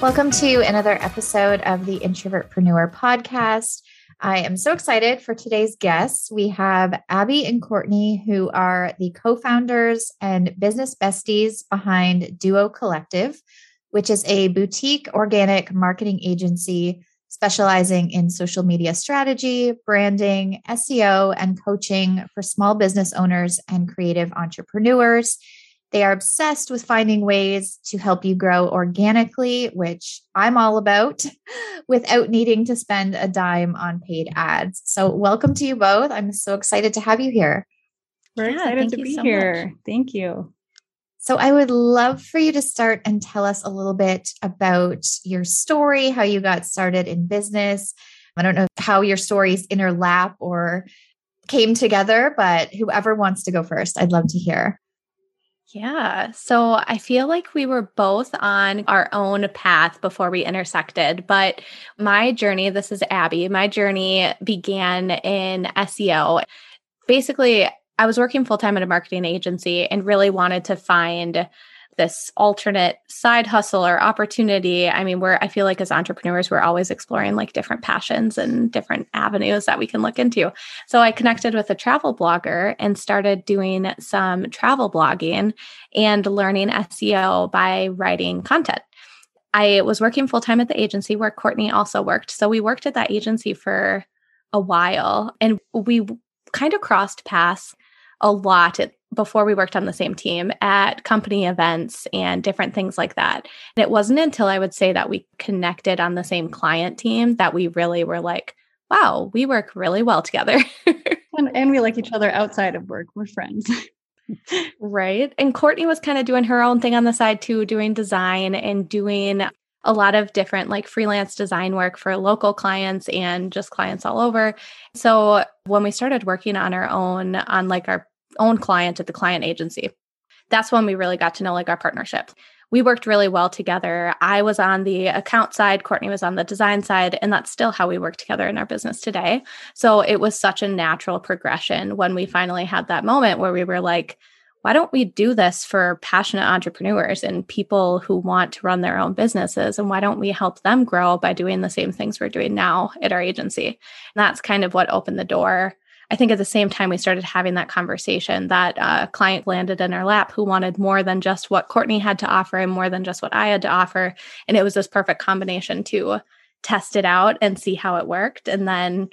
Welcome to another episode of the Introvertpreneur podcast. I am so excited for today's guests. We have Abby and Courtney, who are the co founders and business besties behind Duo Collective, which is a boutique organic marketing agency specializing in social media strategy, branding, SEO, and coaching for small business owners and creative entrepreneurs. They are obsessed with finding ways to help you grow organically, which I'm all about, without needing to spend a dime on paid ads. So, welcome to you both. I'm so excited to have you here. We're yeah, excited to be so here. Much. Thank you. So, I would love for you to start and tell us a little bit about your story, how you got started in business. I don't know how your stories interlap or came together, but whoever wants to go first, I'd love to hear. Yeah. So I feel like we were both on our own path before we intersected. But my journey, this is Abby, my journey began in SEO. Basically, I was working full time at a marketing agency and really wanted to find this alternate side hustle or opportunity. I mean, we're, I feel like as entrepreneurs, we're always exploring like different passions and different avenues that we can look into. So I connected with a travel blogger and started doing some travel blogging and learning SEO by writing content. I was working full time at the agency where Courtney also worked. So we worked at that agency for a while and we kind of crossed paths a lot at before we worked on the same team at company events and different things like that. And it wasn't until I would say that we connected on the same client team that we really were like, wow, we work really well together. and, and we like each other outside of work. We're friends. right. And Courtney was kind of doing her own thing on the side too, doing design and doing a lot of different like freelance design work for local clients and just clients all over. So when we started working on our own, on like our own client at the client agency. That's when we really got to know like our partnership. We worked really well together. I was on the account side, Courtney was on the design side, and that's still how we work together in our business today. So it was such a natural progression when we finally had that moment where we were like, why don't we do this for passionate entrepreneurs and people who want to run their own businesses? And why don't we help them grow by doing the same things we're doing now at our agency? And that's kind of what opened the door I think at the same time we started having that conversation, that uh, client landed in our lap who wanted more than just what Courtney had to offer and more than just what I had to offer. And it was this perfect combination to test it out and see how it worked. And then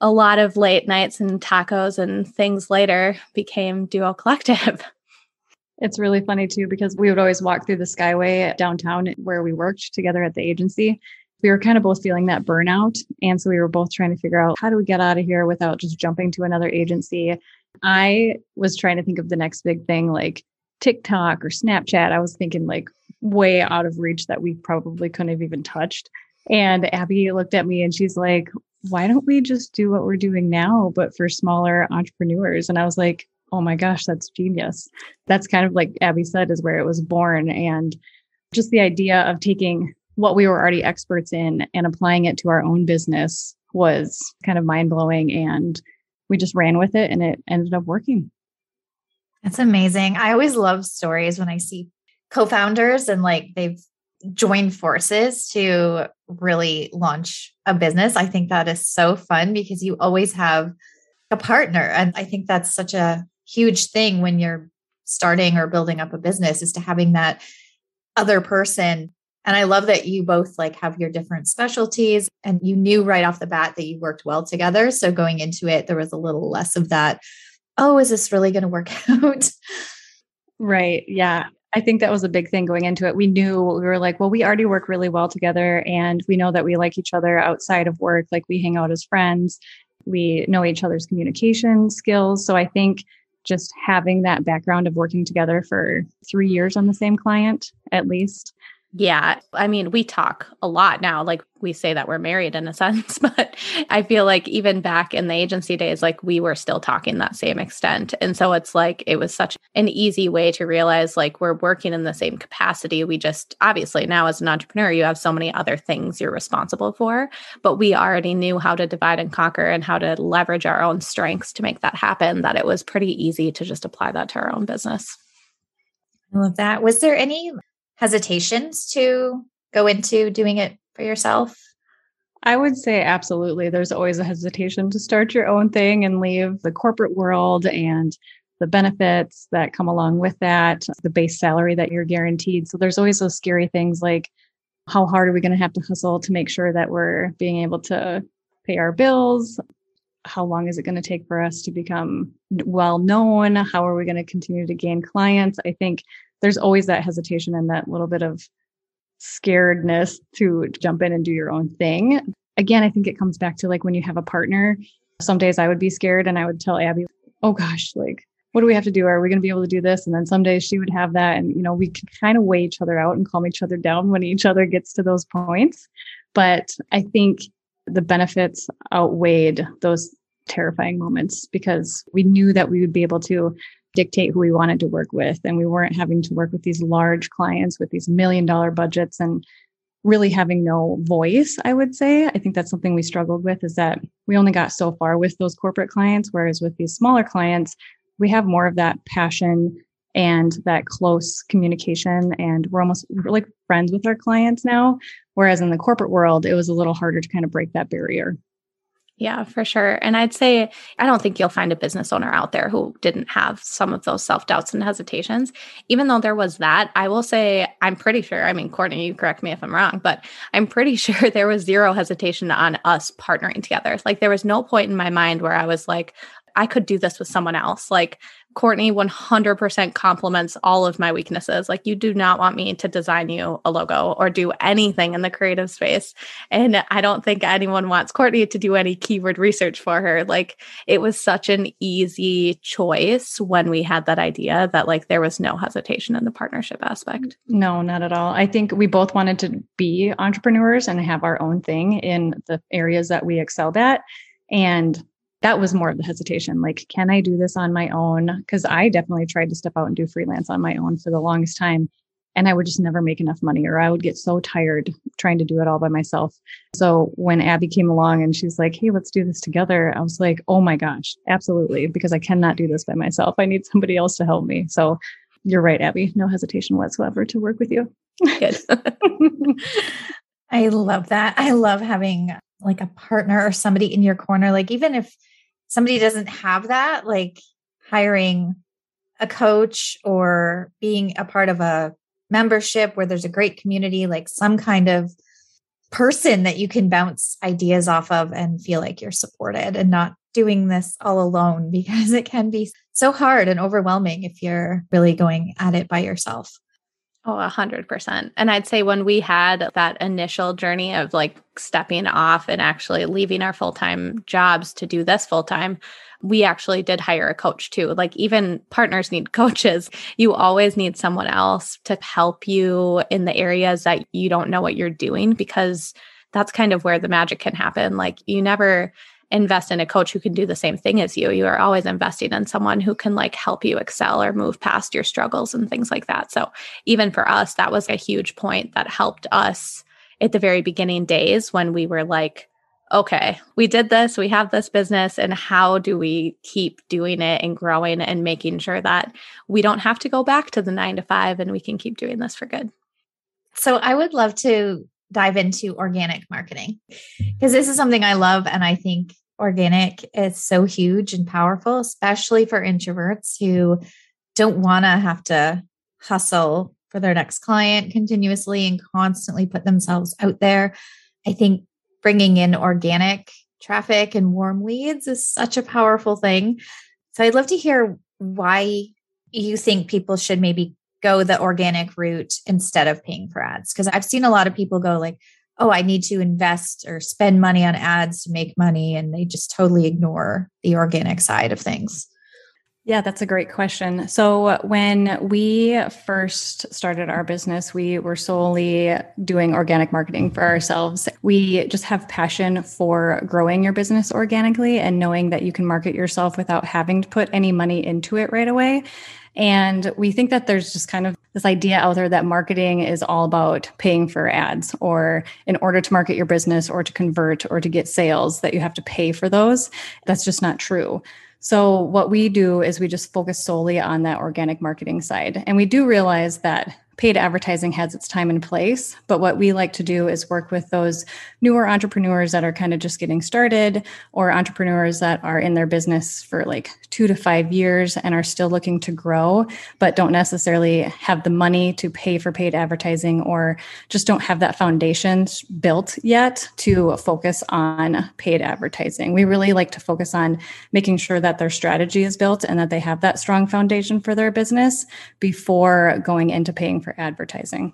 a lot of late nights and tacos and things later became Duo Collective. It's really funny too because we would always walk through the Skyway downtown where we worked together at the agency we were kind of both feeling that burnout. And so we were both trying to figure out how do we get out of here without just jumping to another agency. I was trying to think of the next big thing like TikTok or Snapchat. I was thinking like way out of reach that we probably couldn't have even touched. And Abby looked at me and she's like, why don't we just do what we're doing now, but for smaller entrepreneurs? And I was like, oh my gosh, that's genius. That's kind of like Abby said, is where it was born. And just the idea of taking what we were already experts in and applying it to our own business was kind of mind blowing. And we just ran with it and it ended up working. That's amazing. I always love stories when I see co founders and like they've joined forces to really launch a business. I think that is so fun because you always have a partner. And I think that's such a huge thing when you're starting or building up a business is to having that other person and I love that you both like have your different specialties and you knew right off the bat that you worked well together. So going into it, there was a little less of that, oh, is this really going to work out? Right. Yeah. I think that was a big thing going into it. We knew we were like, well, we already work really well together and we know that we like each other outside of work. Like we hang out as friends We know each other's communication skills. So I think just having that background of working together for three years on the same client, at least, yeah. I mean, we talk a lot now. Like we say that we're married in a sense, but I feel like even back in the agency days, like we were still talking that same extent. And so it's like it was such an easy way to realize like we're working in the same capacity. We just obviously now as an entrepreneur, you have so many other things you're responsible for, but we already knew how to divide and conquer and how to leverage our own strengths to make that happen, that it was pretty easy to just apply that to our own business. I love that. Was there any hesitations to go into doing it for yourself? I would say absolutely. There's always a hesitation to start your own thing and leave the corporate world and the benefits that come along with that, the base salary that you're guaranteed. So there's always those scary things like how hard are we going to have to hustle to make sure that we're being able to pay our bills? How long is it going to take for us to become well known? How are we going to continue to gain clients? I think there's always that hesitation and that little bit of scaredness to jump in and do your own thing. Again, I think it comes back to like when you have a partner. Some days I would be scared and I would tell Abby, oh gosh, like, what do we have to do? Are we going to be able to do this? And then some days she would have that. And, you know, we could kind of weigh each other out and calm each other down when each other gets to those points. But I think the benefits outweighed those terrifying moments because we knew that we would be able to dictate who we wanted to work with. And we weren't having to work with these large clients with these million dollar budgets and really having no voice, I would say. I think that's something we struggled with is that we only got so far with those corporate clients, whereas with these smaller clients, we have more of that passion and that close communication. And we're almost we're like friends with our clients now. Whereas in the corporate world, it was a little harder to kind of break that barrier. Yeah, for sure. And I'd say, I don't think you'll find a business owner out there who didn't have some of those self doubts and hesitations. Even though there was that, I will say, I'm pretty sure, I mean, Courtney, you correct me if I'm wrong, but I'm pretty sure there was zero hesitation on us partnering together. Like, there was no point in my mind where I was like, I could do this with someone else. Like, Courtney 100% complements all of my weaknesses. Like, you do not want me to design you a logo or do anything in the creative space. And I don't think anyone wants Courtney to do any keyword research for her. Like, it was such an easy choice when we had that idea that, like, there was no hesitation in the partnership aspect. No, not at all. I think we both wanted to be entrepreneurs and have our own thing in the areas that we excelled at. And that was more of the hesitation like can i do this on my own? Because i definitely tried to step out and do freelance on my own for the longest time and i would just never make enough money or i would get so tired trying to do it all by myself. So when abby came along and she's like hey let's do this together i was like oh my gosh absolutely because i cannot do this by myself. I need somebody else to help me. So you're right abby no hesitation whatsoever to work with you. Good. I love that. I love having like a partner or somebody in your corner like even if somebody doesn't have that, like hiring a coach or being a part of a membership where there's a great community, like some kind of person that you can bounce ideas off of and feel like you're supported and not doing this all alone because it can be so hard and overwhelming if you're really going at it by yourself. Oh, a hundred percent. And I'd say when we had that initial journey of like stepping off and actually leaving our full time jobs to do this full time, we actually did hire a coach too. Like even partners need coaches. You always need someone else to help you in the areas that you don't know what you're doing because that's kind of where the magic can happen. Like you never invest in a coach who can do the same thing as you. You are always investing in someone who can like help you excel or move past your struggles and things like that. So even for us, that was a huge point that helped us at the very beginning days when we were like, okay, we did this, we have this business, and how do we keep doing it and growing and making sure that we don't have to go back to the nine to five and we can keep doing this for good? So I would love to dive into organic marketing because this is something I love. And I think organic is so huge and powerful, especially for introverts who don't want to have to hustle for their next client continuously and constantly put themselves out there. I think bringing in organic traffic and warm leads is such a powerful thing. So I'd love to hear why you think people should maybe go the organic route instead of paying for ads because i've seen a lot of people go like oh, I need to invest or spend money on ads to make money. And they just totally ignore the organic side of things. Yeah, that's a great question. So, when we first started our business, we were solely doing organic marketing for ourselves. We just have passion for growing your business organically and knowing that you can market yourself without having to put any money into it right away. And we think that there's just kind of this idea out there that marketing is all about paying for ads, or in order to market your business or to convert or to get sales, that you have to pay for those. That's just not true. So, what we do is we just focus solely on that organic marketing side. And we do realize that paid advertising has its time and place. But what we like to do is work with those newer entrepreneurs that are kind of just getting started or entrepreneurs that are in their business for like two to five years and are still looking to grow, but don't necessarily have the money to pay for paid advertising or just don't have that foundation built yet to focus on paid advertising. We really like to focus on making sure that their strategy is built and that they have that strong foundation for their business before going into paying for advertising.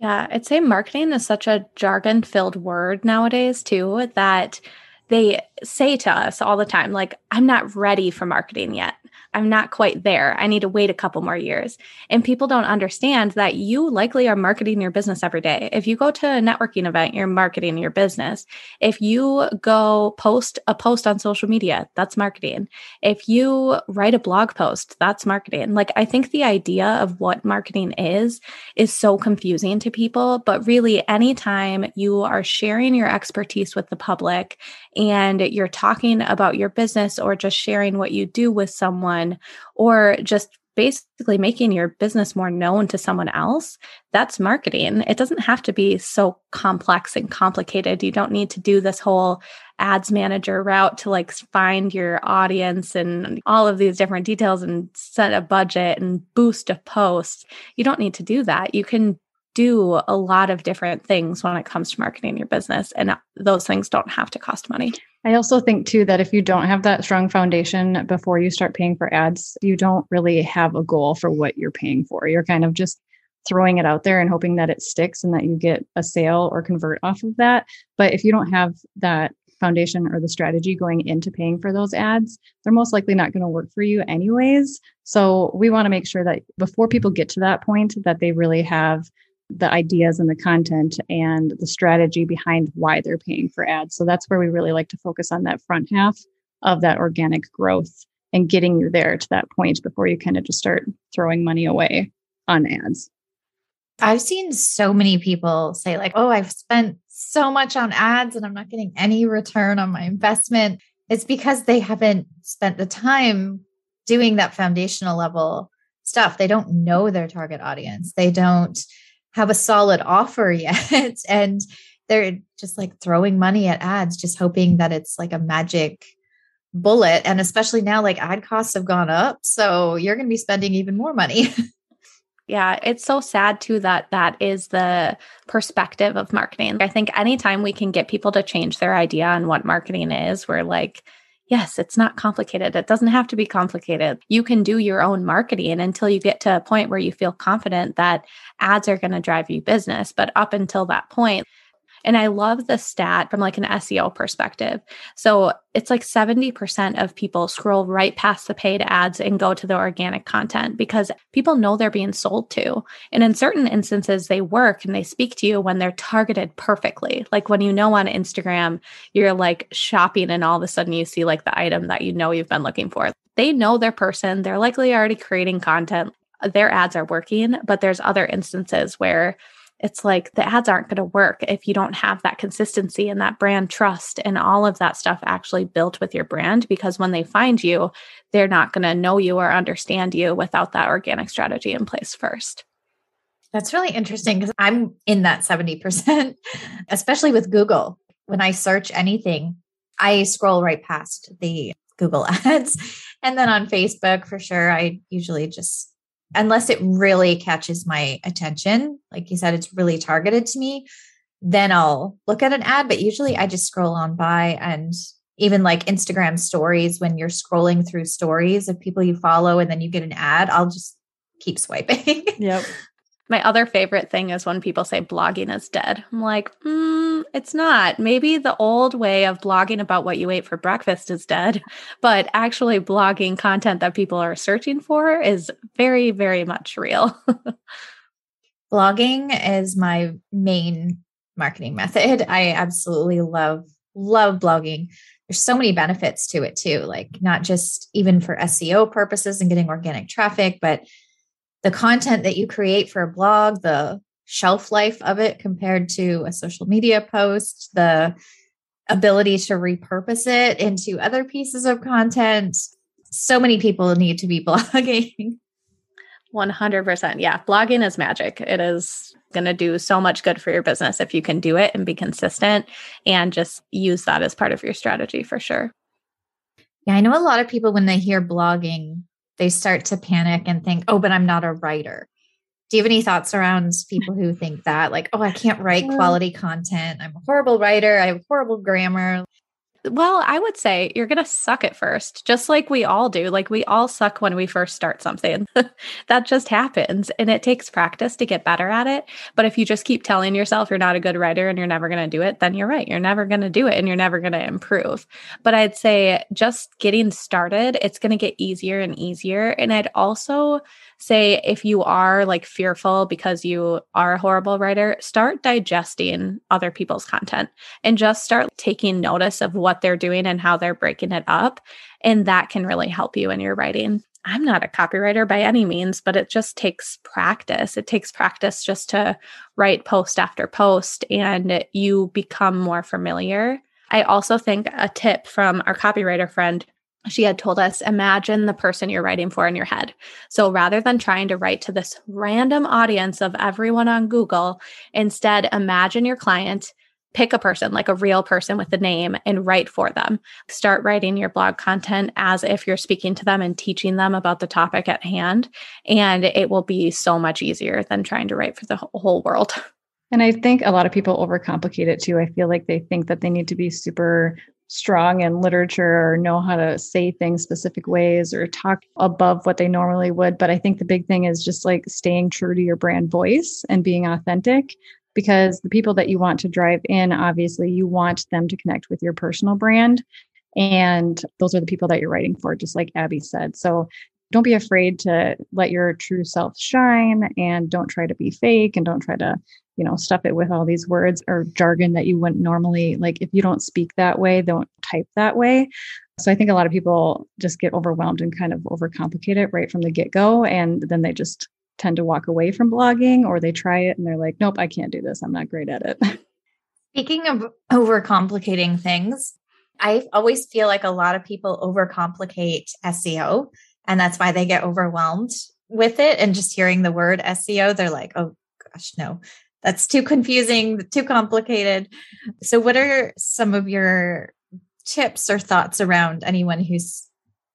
Yeah, I'd say marketing is such a jargon filled word nowadays, too, that they say to us all the time, like, I'm not ready for marketing yet. I'm not quite there. I need to wait a couple more years. And people don't understand that you likely are marketing your business every day. If you go to a networking event, you're marketing your business. If you go post a post on social media, that's marketing. If you write a blog post, that's marketing. Like, I think the idea of what marketing is is so confusing to people. But really, anytime you are sharing your expertise with the public and you're talking about your business or just sharing what you do with someone, someone or just basically making your business more known to someone else, that's marketing. It doesn't have to be so complex and complicated. You don't need to do this whole ads manager route to like find your audience and all of these different details and set a budget and boost a post. You don't need to do that. You can do a lot of different things when it comes to marketing your business and those things don't have to cost money. I also think too that if you don't have that strong foundation before you start paying for ads, you don't really have a goal for what you're paying for. You're kind of just throwing it out there and hoping that it sticks and that you get a sale or convert off of that. But if you don't have that foundation or the strategy going into paying for those ads, they're most likely not going to work for you anyways. So we want to make sure that before people get to that point that they really have the ideas and the content and the strategy behind why they're paying for ads. So that's where we really like to focus on that front half of that organic growth and getting you there to that point before you kind of just start throwing money away on ads. I've seen so many people say, like, oh, I've spent so much on ads and I'm not getting any return on my investment. It's because they haven't spent the time doing that foundational level stuff. They don't know their target audience. They don't have a solid offer yet. and they're just like throwing money at ads, just hoping that it's like a magic bullet. And especially now, like ad costs have gone up. So you're going to be spending even more money. Yeah, it's so sad too that that is the perspective of marketing. I think anytime we can get people to change their idea on what marketing is, we're like, yes, it's not complicated. It doesn't have to be complicated. You can do your own marketing until you get to a point where you feel confident that ads are going to drive you business. But up until that point, and I love the stat from like an SEO perspective. So it's like 70% of people scroll right past the paid ads and go to the organic content because people know they're being sold to. And in certain instances, they work and they speak to you when they're targeted perfectly. Like when you know on Instagram, you're like shopping and all of a sudden you see like the item that you know you've been looking for. They know their person, they're likely already creating content. Their ads are working, but there's other instances where it's like the ads aren't going to work if you don't have that consistency and that brand trust and all of that stuff actually built with your brand because when they find you they're not going to know you or understand you without that organic strategy in place first. That's really interesting because i'm in that 70% especially with google. When i search anything i scroll right past the google ads. And then on facebook for sure i usually just unless it really catches my attention, like you said, it's really targeted to me, then I'll look at an ad. But usually I just scroll on by and even like Instagram stories, when you're scrolling through stories of people you follow and then you get an ad, I'll just keep swiping. Yep. My other favorite thing is when people say blogging is dead. I'm like, mm, it's not. Maybe the old way of blogging about what you ate for breakfast is dead, but actually blogging content that people are searching for is very, very much real. blogging is my main marketing method. I absolutely love, love blogging. There's so many benefits to it too, like not just even for SEO purposes and getting organic traffic, but the content that you create for a blog, the shelf life of it compared to a social media post, the ability to repurpose it into other pieces of content. So many people need to be blogging. 100%. Yeah. Blogging is magic. It is going to do so much good for your business if you can do it and be consistent and just use that as part of your strategy for sure. Yeah. I know a lot of people, when they hear blogging, they start to panic and think, oh, but I'm not a writer. Do you have any thoughts around people who think that, like, oh, I can't write quality content? I'm a horrible writer. I have horrible grammar. Well, I would say you're going to suck at first, just like we all do. Like we all suck when we first start something. that just happens and it takes practice to get better at it. But if you just keep telling yourself you're not a good writer and you're never going to do it, then you're right. You're never going to do it and you're never going to improve. But I'd say just getting started, it's going to get easier and easier. And I'd also say if you are like fearful because you are a horrible writer, start digesting other people's content and just start taking notice of what they're doing and how they're breaking it up. And that can really help you in your writing. I'm not a copywriter by any means, but it just takes practice. It takes practice just to write post after post and you become more familiar. I also think a tip from our copywriter friend she had told us imagine the person you're writing for in your head. So rather than trying to write to this random audience of everyone on Google, instead imagine your client, pick a person, like a real person with a name, and write for them. Start writing your blog content as if you're speaking to them and teaching them about the topic at hand. And it will be so much easier than trying to write for the whole world. And I think a lot of people overcomplicate it too. I feel like they think that they need to be super strong in literature or know how to say things specific ways or talk above what they normally would. But I think the big thing is just like staying true to your brand voice and being authentic because the people that you want to drive in, obviously, you want them to connect with your personal brand. And those are the people that you're writing for, just like Abby said. So don't be afraid to let your true self shine and don't try to be fake and don't try to you know stuff it with all these words or jargon that you wouldn't normally like if you don't speak that way don't type that way. So i think a lot of people just get overwhelmed and kind of overcomplicate it right from the get-go and then they just tend to walk away from blogging or they try it and they're like nope i can't do this. I'm not great at it. Speaking of overcomplicating things i always feel like a lot of people overcomplicate seo and that's why they get overwhelmed with it and just hearing the word seo they're like oh gosh no that's too confusing, too complicated. So, what are some of your tips or thoughts around anyone who's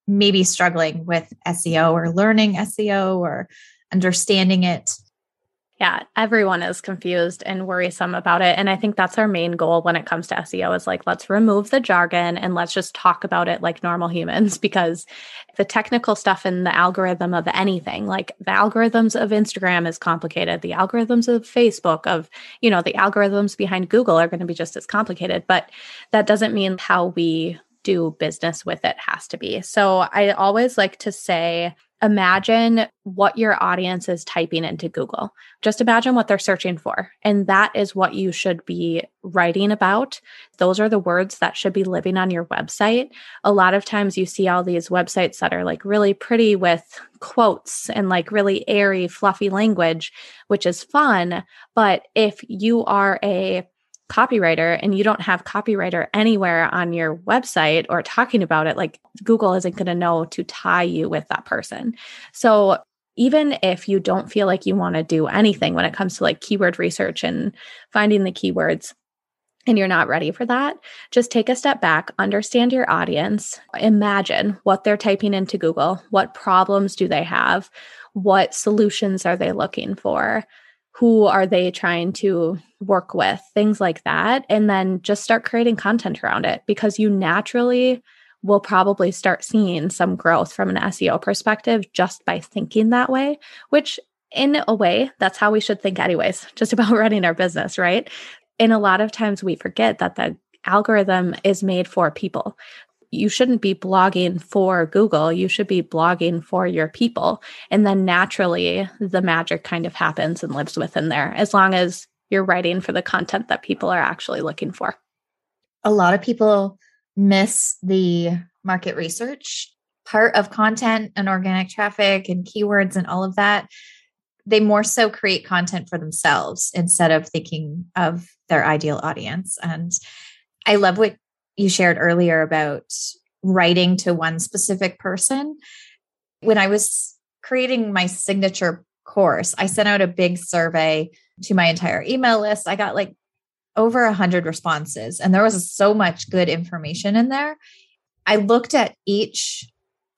maybe struggling with SEO or learning SEO or understanding it? Yeah, everyone is confused and worrisome about it. And I think that's our main goal when it comes to SEO is like, let's remove the jargon and let's just talk about it like normal humans because the technical stuff in the algorithm of anything, like the algorithms of Instagram is complicated. The algorithms of Facebook, of, you know, the algorithms behind Google are going to be just as complicated. But that doesn't mean how we do business with it has to be. So I always like to say, imagine what your audience is typing into Google. Just imagine what they're searching for. And that is what you should be writing about. Those are the words that should be living on your website. A lot of times you see all these websites that are like really pretty with quotes and like really airy, fluffy language, which is fun. But if you are a copywriter and you don't have copywriter anywhere on your website or talking about it, like Google isn't going to know to tie you with that person. So even if you don't feel like you want to do anything when it comes to like keyword research and finding the keywords, and you're not ready for that, just take a step back, understand your audience, imagine what they're typing into Google, what problems do they have, what solutions are they looking for, who are they trying to work with, things like that. And then just start creating content around it because you naturally will probably start seeing some growth from an SEO perspective just by thinking that way, which in a way, that's how we should think, anyways, just about running our business, right? And a lot of times we forget that the algorithm is made for people. You shouldn't be blogging for Google. You should be blogging for your people. And then naturally, the magic kind of happens and lives within there as long as you're writing for the content that people are actually looking for. A lot of people miss the market research part of content and organic traffic and keywords and all of that they more so create content for themselves instead of thinking of their ideal audience. And I love what you shared earlier about writing to one specific person. When I was creating my signature course, I sent out a big survey to my entire email list. I got like over a hundred responses and there was so much good information in there. I looked at each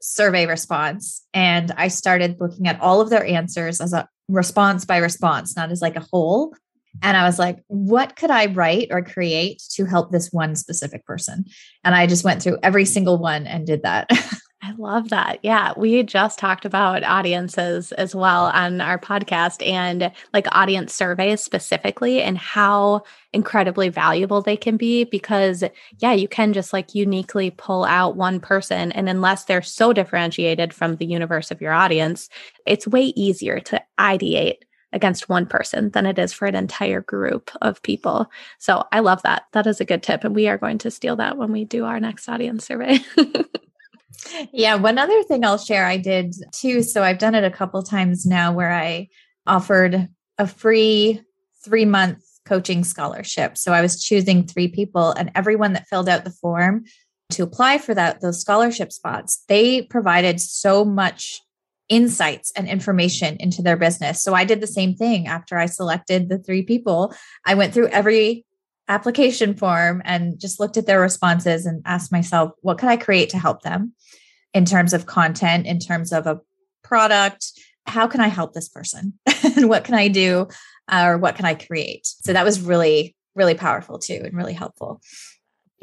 survey response and I started looking at all of their answers as a response by response, not as like a whole. And I was like, what could I write or create to help this one specific person? And I just went through every single one and did that. I love that. Yeah. We just talked about audiences as well on our podcast and like audience surveys specifically and how incredibly valuable they can be because, yeah, you can just like uniquely pull out one person. And unless they're so differentiated from the universe of your audience, it's way easier to ideate against one person than it is for an entire group of people. So I love that. That is a good tip. And we are going to steal that when we do our next audience survey. yeah. One other thing I'll share I did too. So I've done it a couple times now where I offered a free three month coaching scholarship. So I was choosing three people, and everyone that filled out the form to apply for that those scholarship spots, they provided so much insights and information into their business. So I did the same thing after I selected the three people. I went through every application form and just looked at their responses and asked myself, what could I create to help them in terms of content, in terms of a product? How can I help this person? and what can I do? Uh, or what can I create? So that was really, really powerful too and really helpful.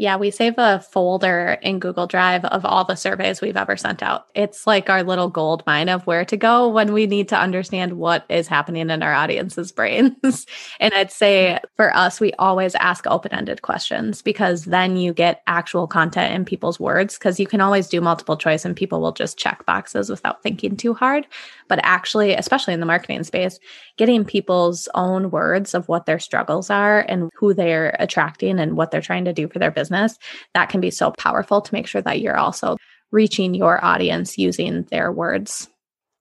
Yeah, we save a folder in Google Drive of all the surveys we've ever sent out. It's like our little gold mine of where to go when we need to understand what is happening in our audience's brains. and I'd say for us, we always ask open ended questions because then you get actual content in people's words because you can always do multiple choice and people will just check boxes without thinking too hard. But actually, especially in the marketing space, getting people's own words of what their struggles are and who they're attracting and what they're trying to do for their business that can be so powerful to make sure that you're also reaching your audience using their words.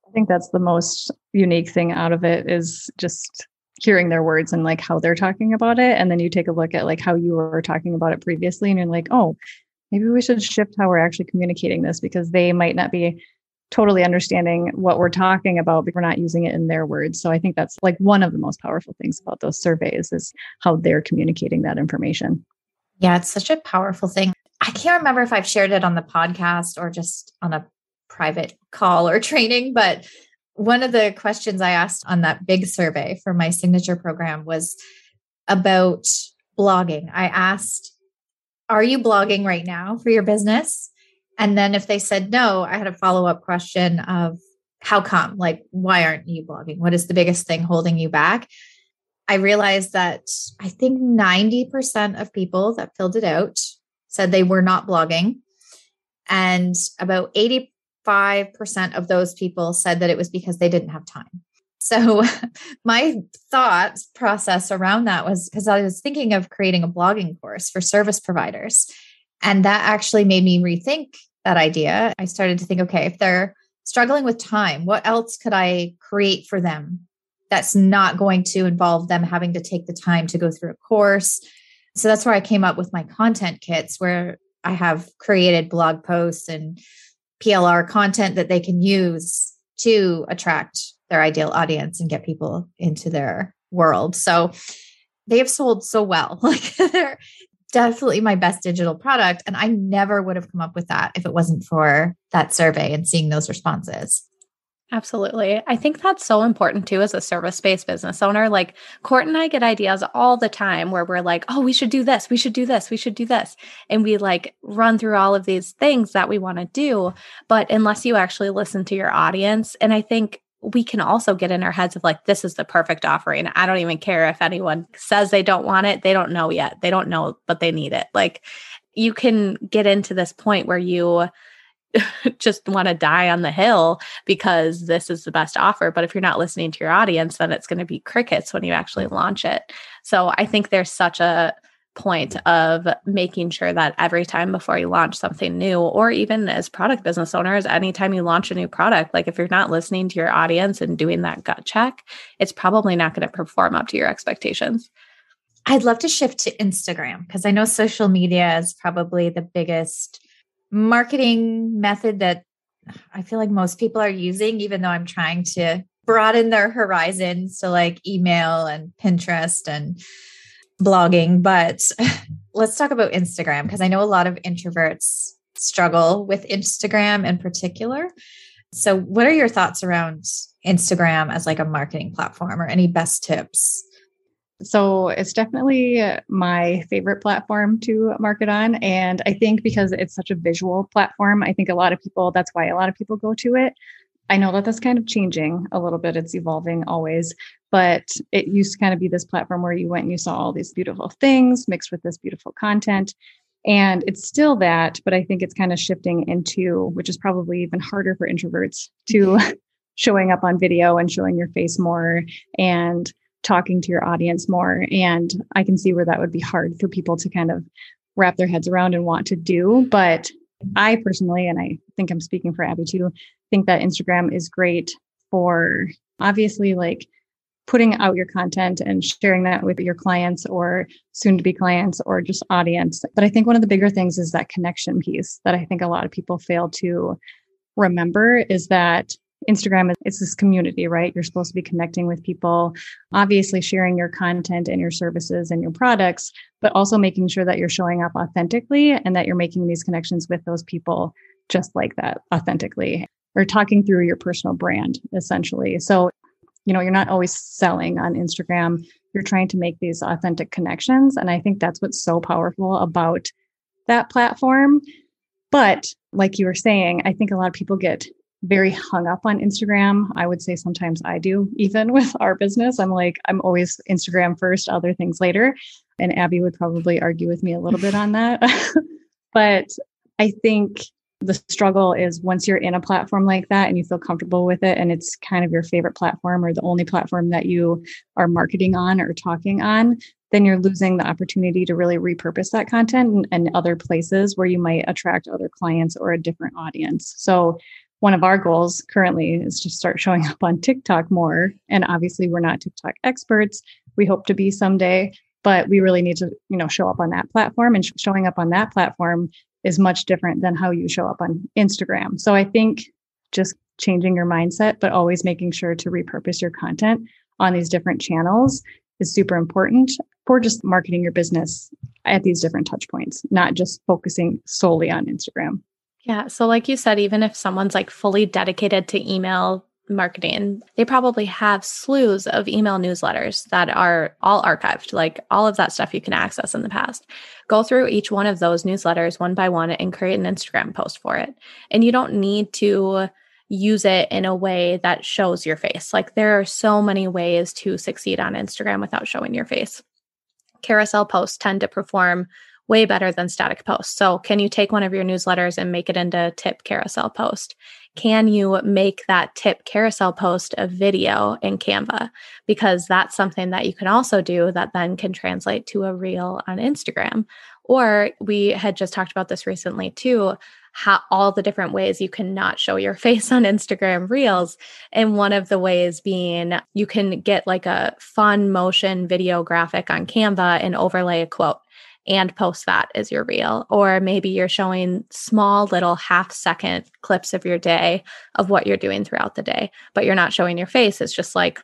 I think that's the most unique thing out of it is just hearing their words and like how they're talking about it. And then you take a look at like how you were talking about it previously and you're like, oh, maybe we should shift how we're actually communicating this because they might not be totally understanding what we're talking about but we're not using it in their words so i think that's like one of the most powerful things about those surveys is how they're communicating that information yeah, it's such a powerful thing. I can't remember if I've shared it on the podcast or just on a private call or training, but one of the questions I asked on that big survey for my signature program was about blogging. I asked, Are you blogging right now for your business? And then if they said no, I had a follow up question of, How come? Like, why aren't you blogging? What is the biggest thing holding you back? I realized that I think 90% of people that filled it out said they were not blogging. And about 85% of those people said that it was because they didn't have time. So my thought process around that was because I was thinking of creating a blogging course for service providers. And that actually made me rethink that idea. I started to think, okay, if they're struggling with time, what else could I create for them that's not going to involve them having to take the time to go through a course. So that's where I came up with my content kits, where I have created blog posts and PLR content that they can use to attract their ideal audience and get people into their world. So they have sold so well. Like they're definitely my best digital product. And I never would have come up with that if it wasn't for that survey and seeing those responses. Absolutely. I think that's so important too as a service based business owner. Like Court and I get ideas all the time where we're like, oh, we should do this, we should do this, we should do this. And we like run through all of these things that we want to do. But unless you actually listen to your audience, and I think we can also get in our heads of like, this is the perfect offering. I don't even care if anyone says they don't want it. They don't know yet. They don't know, but they need it. Like, you can get into this point where you just want to die on the hill because this is the best offer. But if you're not listening to your audience, then it's going to be crickets when you actually mm-hmm. launch it. So I think there's such a point of making sure that every time before you launch something new, or even as product business owners, anytime you launch a new product, like if you're not listening to your audience and doing that gut check, it's probably not going to perform up to your expectations. I'd love to shift to Instagram because I know social media is probably the biggest marketing method that I feel like most people are using, even though I'm trying to broaden their horizons to like email and Pinterest and blogging. But mm-hmm. let's talk about Instagram because I know a lot of introverts struggle with Instagram in particular. So, what are your thoughts around Instagram as like a marketing platform or any best tips? So it's definitely my favorite platform to market on. And I think because it's such a visual platform, I think a lot of people, that's why a lot of people go to it. I know that that's kind of changing a little bit. It's evolving always, but it used to kind of be this platform where you went and you saw all these beautiful things mixed with this beautiful content. And it's still that, but I think it's kind of shifting into, which is probably even harder for introverts to mm-hmm. showing up on video and showing your face more and talking to your audience more. And I can see where that would be hard for people to kind of wrap their heads around and want to do. But I personally, and I think I'm speaking for Abby too, think that Instagram is great for obviously like putting out your content and sharing that with your clients or soon to be clients or just audience. But I think one of the bigger things is that connection piece that I think a lot of people fail to remember is that Instagram is it's this community, right? You're supposed to be connecting with people, obviously sharing your content and your services and your products, but also making sure that you're showing up authentically and that you're making these connections with those people just like that authentically or talking through your personal brand essentially. So, you know, you're not always selling on Instagram. You're trying to make these authentic connections and I think that's what's so powerful about that platform. But like you were saying, I think a lot of people get very hung up on Instagram. I would say sometimes I do, even with our business. I'm like, I'm always Instagram first, other things later. And Abby would probably argue with me a little bit on that. but I think the struggle is once you're in a platform like that and you feel comfortable with it and it's kind of your favorite platform or the only platform that you are marketing on or talking on then you're losing the opportunity to really repurpose that content and, other places where you might attract other clients or a different audience so one of our goals currently is to start showing up on TikTok more. And obviously, we're not TikTok experts. We hope to be someday, but we really need to, you know, show up on that platform. And sh- showing up on that platform is much different than how you show up on Instagram. So I think just changing your mindset, but always making sure to repurpose your content on these different channels is super important for just marketing your business at these different touch points, not just focusing solely on Instagram. Yeah. So, like you said, even if someone's like fully dedicated to email marketing, they probably have slews of email newsletters that are all archived, like all of that stuff you can access in the past. Go through each one of those newsletters one by one and create an Instagram post for it. And you don't need to use it in a way that shows your face. Like there are so many ways to succeed on Instagram without showing your face. Carousel posts tend to perform way better than static posts. So, can you take one of your newsletters and make it into a tip carousel post? Can you make that tip carousel post a video in Canva? Because that's something that you can also do that then can translate to a reel on Instagram. Or we had just talked about this recently too how all the different ways you can not show your face on Instagram Reels. And one of the ways being you can get like a fun motion video graphic on Canva and overlay a quote and post that as your reel. Or maybe you're showing small little half second clips of your day of what you're doing throughout the day, but you're not showing your face. It's just like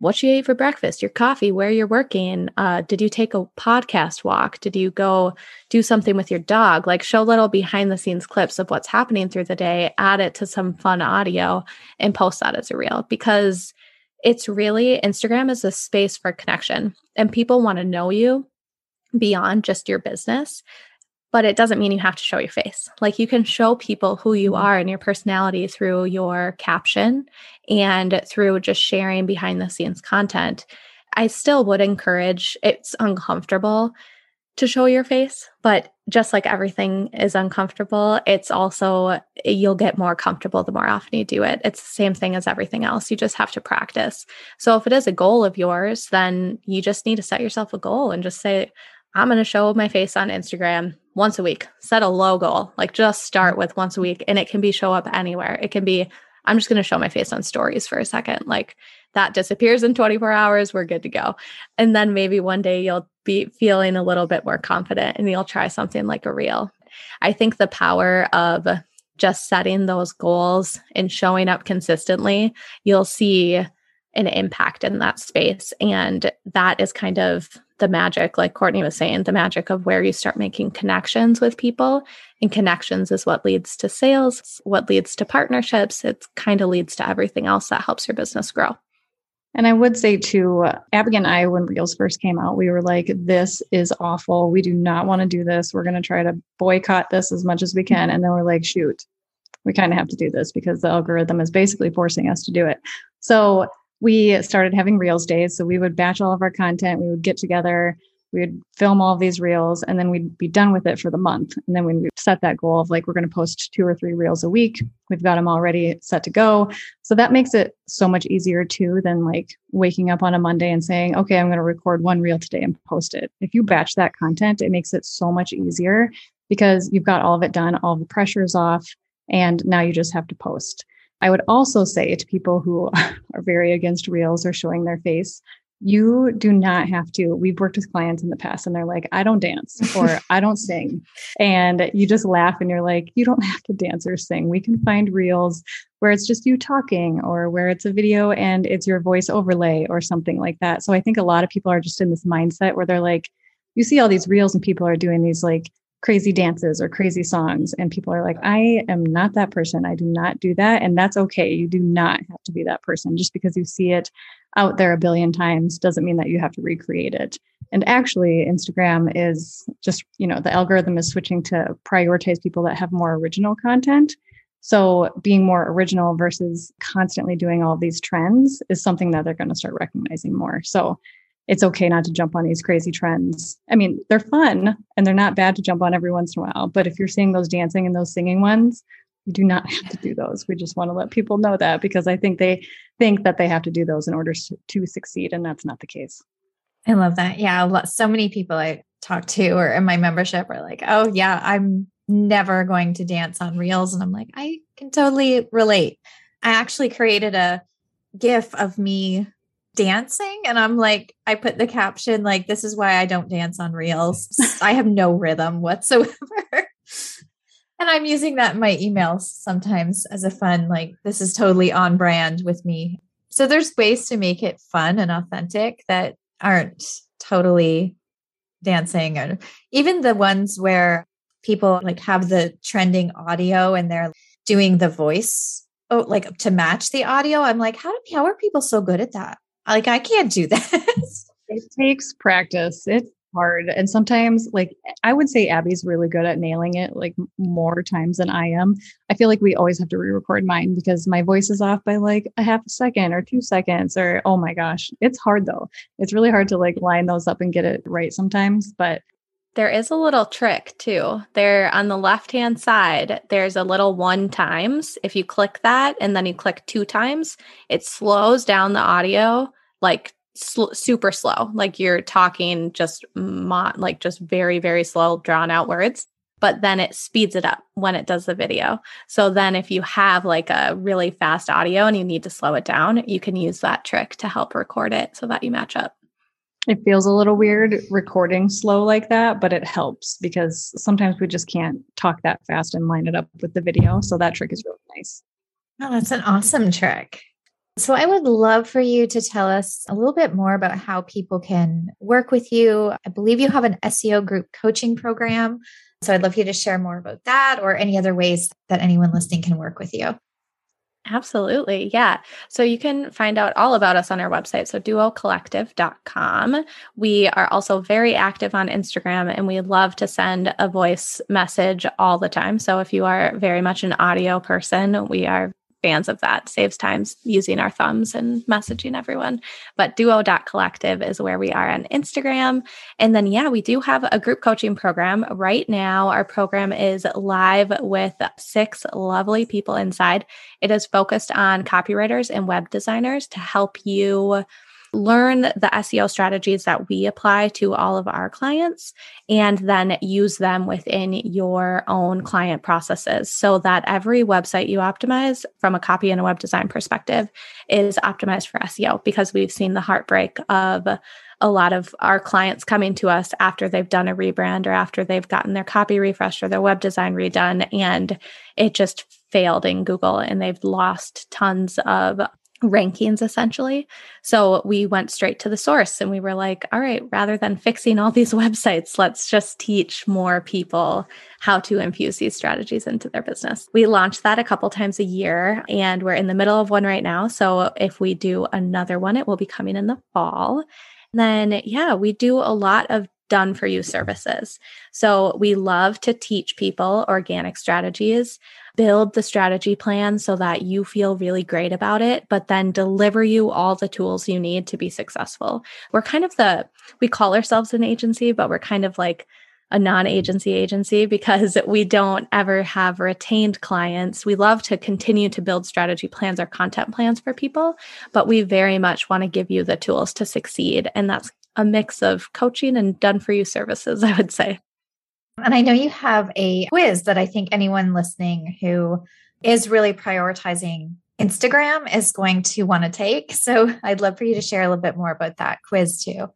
what you ate for breakfast, your coffee, where you're working. Uh, did you take a podcast walk? Did you go do something with your dog? Like show little behind the scenes clips of what's happening through the day, add it to some fun audio and post that as a reel because it's really Instagram is a space for connection and people want to know you beyond just your business but it doesn't mean you have to show your face. Like you can show people who you Mm-hmm. are and your personality through your caption and through just sharing behind the scenes content. I still would encourage it's uncomfortable to show your face, but just like everything is uncomfortable, it's also you'll get more comfortable the more often you do it. It's the same thing as everything else. You just have to practice. So if it is a goal of yours, then you just need to set yourself a goal and just say, I'm going to show my face on Instagram once a week. Set a low goal. Like just start with once a week and it can be show up anywhere. It can be I'm just going to show my face on stories for a second. Like that disappears in 24 hours, we're good to go. And then maybe one day you'll be feeling a little bit more confident and you'll try something like a reel. I think the power of just setting those goals and showing up consistently, you'll see an impact in that space. And that is kind of the magic, like Courtney was saying, the magic of where you start making connections with people. And connections is what leads to sales, what leads to partnerships. It kind of leads to everything else that helps your business grow. And I would say too, Abby and I, when Reels first came out, we were like, this is awful. We do not want to do this. We're going to try to boycott this as much as we can. And then we're like, shoot, we kind of have to do this because the algorithm is basically forcing us to do it. So we started having Reels days. So we would batch all of our content, we would get together, we would film all of these reels, and then we'd be done with it for the month. And then when we set that goal of like, we're going to post two or three reels a week, we've got them already set to go. So that makes it so much easier too than like waking up on a Monday and saying, okay, I'm going to record one reel today and post it. If you batch that content, it makes it so much easier because you've got all of it done, all the pressure is off, and now you just have to post. I would also say to people who are very against reels or showing their face, you do not have to. We've worked with clients in the past and they're like, I don't dance or I don't sing. And you just laugh and you're like, you don't have to dance or sing. We can find reels where it's just you talking or where it's a video and it's your voice overlay or something like that. So I think a lot of people are just in this mindset where they're like, you see all these reels and people are doing these like crazy dances or crazy songs. And people are like i am not that person. I do not do that. And that's okay. You do not have to be that person. Just because you see it out there a billion times doesn't mean that you have to recreate it. And actually instagram is just you know the algorithm is switching to prioritize people that have more original content. So being more original versus constantly doing all these trends is something that they're going to start recognizing more. So it's okay not to jump on these crazy trends. I mean, they're fun and they're not bad to jump on every once in a while. But if you're seeing those dancing and those singing ones, you do not have to do those. We just want to let people know that because I think they think that they have to do those in order to succeed. And that's not the case. I love that. Yeah. So many people I talk to or in my membership are like, oh, yeah, I'm never going to dance on reels. And I'm like, I can totally relate. I actually created a GIF of me dancing and i'm like i put the caption like this is why i don't dance on reels. I have no rhythm whatsoever. And i'm using that in my emails sometimes as a fun like this is totally on brand with me. So there's ways to make it fun and authentic that aren't totally dancing or even the ones where people like have the trending audio and they're doing the voice oh like to match the audio. I'm like how do how are people so good at that like I can't do that. it takes practice. It's hard. And sometimes like I would say Abby's really good at nailing it like more times than I am. I feel like we always have to re-record mine because my voice is off by like a half a second or 2 seconds or oh my gosh. It's hard though. It's really hard to like line those up and get it right sometimes, but there is a little trick too. There on the left hand side, there's a little one times. If you click that and then you click two times, it slows down the audio like sl- super slow. Like you're talking just mo- like just very, very slow, drawn out words. But then it speeds it up when it does the video. So then if you have like a really fast audio and you need to slow it down, you can use that trick to help record it so that you match up it feels a little weird recording slow like that, but it helps because sometimes we just can't talk that fast and line it up with the video. So that trick is really nice. Oh, that's an awesome trick. So I would love for you to tell us a little bit more about how people can work with you. I believe you have an SEO group coaching program. So I'd love you to share more about that or any other ways that anyone listening can work with you. Absolutely. Yeah. So you can find out all about us on our website. So duocollective.com. We are also very active on Instagram and we love to send a voice message all the time. So if you are very much an audio person, we are fans of that. Saves times using our thumbs and messaging everyone. But duo.collective is where we are on Instagram. And then, yeah, we do have a group coaching program. Right now, our program is live with six lovely people inside. It is focused on copywriters and web designers to help you learn the SEO strategies that we apply to all of our clients and then use them within your own client processes so that every website you optimize from a copy and a web design perspective is optimized for SEO because we've seen the heartbreak of a lot of our clients coming to us after they've done a rebrand or after they've gotten their copy refreshed or their web design redone and it just failed in Google and they've lost tons of rankings essentially. So we went straight to the source and we were like, all right, rather than fixing all these websites, let's just teach more people how to infuse these strategies into their business. We launched that a couple times a year and we're in the middle of one right now. So if we do another one, it will be coming in the fall. Then, yeah, we do a lot of done for you services. So we love to teach people organic strategies build the strategy plan so that you feel really great about it, but then deliver you all the tools you need to be successful. We're kind of the, we call ourselves an agency, but we're kind of like a non agency agency because we don't ever have retained clients. We love to continue to build strategy plans or content plans for people, but we very much want to give you the tools to succeed. And that's a mix of coaching and done for you services, I would say. And I know you have a quiz that I think anyone listening who is really prioritizing Instagram is going to want to take. So I'd love for you to share a little bit more about that quiz too.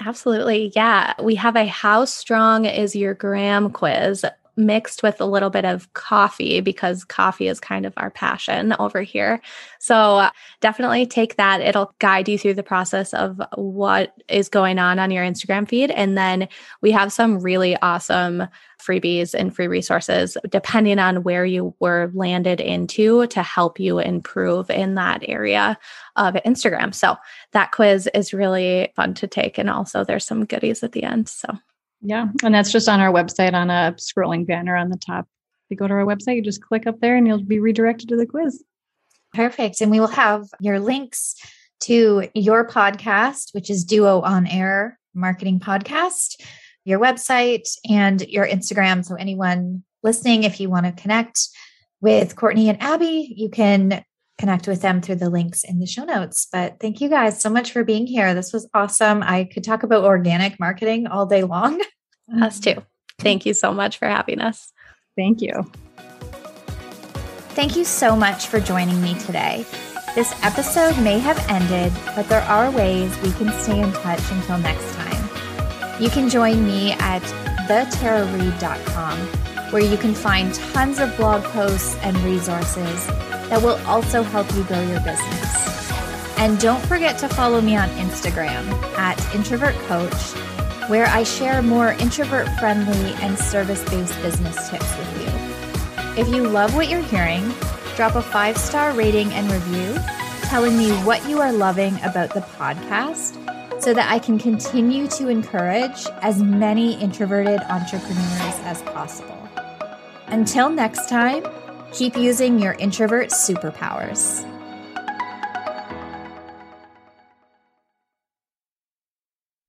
Absolutely. Yeah. We have a How Strong is Your Gram quiz mixed with a little bit of coffee because coffee is kind of our passion over here. So uh, definitely take that. It'll guide you through the process of what is going on on your Instagram feed. And then we have some really awesome freebies and free resources depending on where you were landed into to help you improve in that area of Instagram. So that quiz is really fun to take. And also there's some goodies at the end. So yeah. And that's just on our website on a scrolling banner on the top. If you go to our website, you just click up there and you'll be redirected to the quiz. Perfect. And we will have your links to your podcast, which is Duo on Air Marketing Podcast, your website, and your Instagram. So, anyone listening, if you want to connect with Courtney and Abby, you can connect with them through the links in the show notes. But thank you guys so much for being here. This was awesome. I could talk about organic marketing all day long. Us too. Thank you so much for having us. Thank you. Thank you so much for joining me today. This episode may have ended, but there are ways we can stay in touch until next time. You can join me at thetarareed.com, where you can find tons of blog posts and resources that will also help you grow your business. And don't forget to follow me on Instagram at Introvert Coach, where I share more introvert friendly and service based business tips with you. If you love what you're hearing, drop a five star rating and review telling me what you are loving about the podcast so that I can continue to encourage as many introverted entrepreneurs as possible. Until next time, Keep using your introvert superpowers.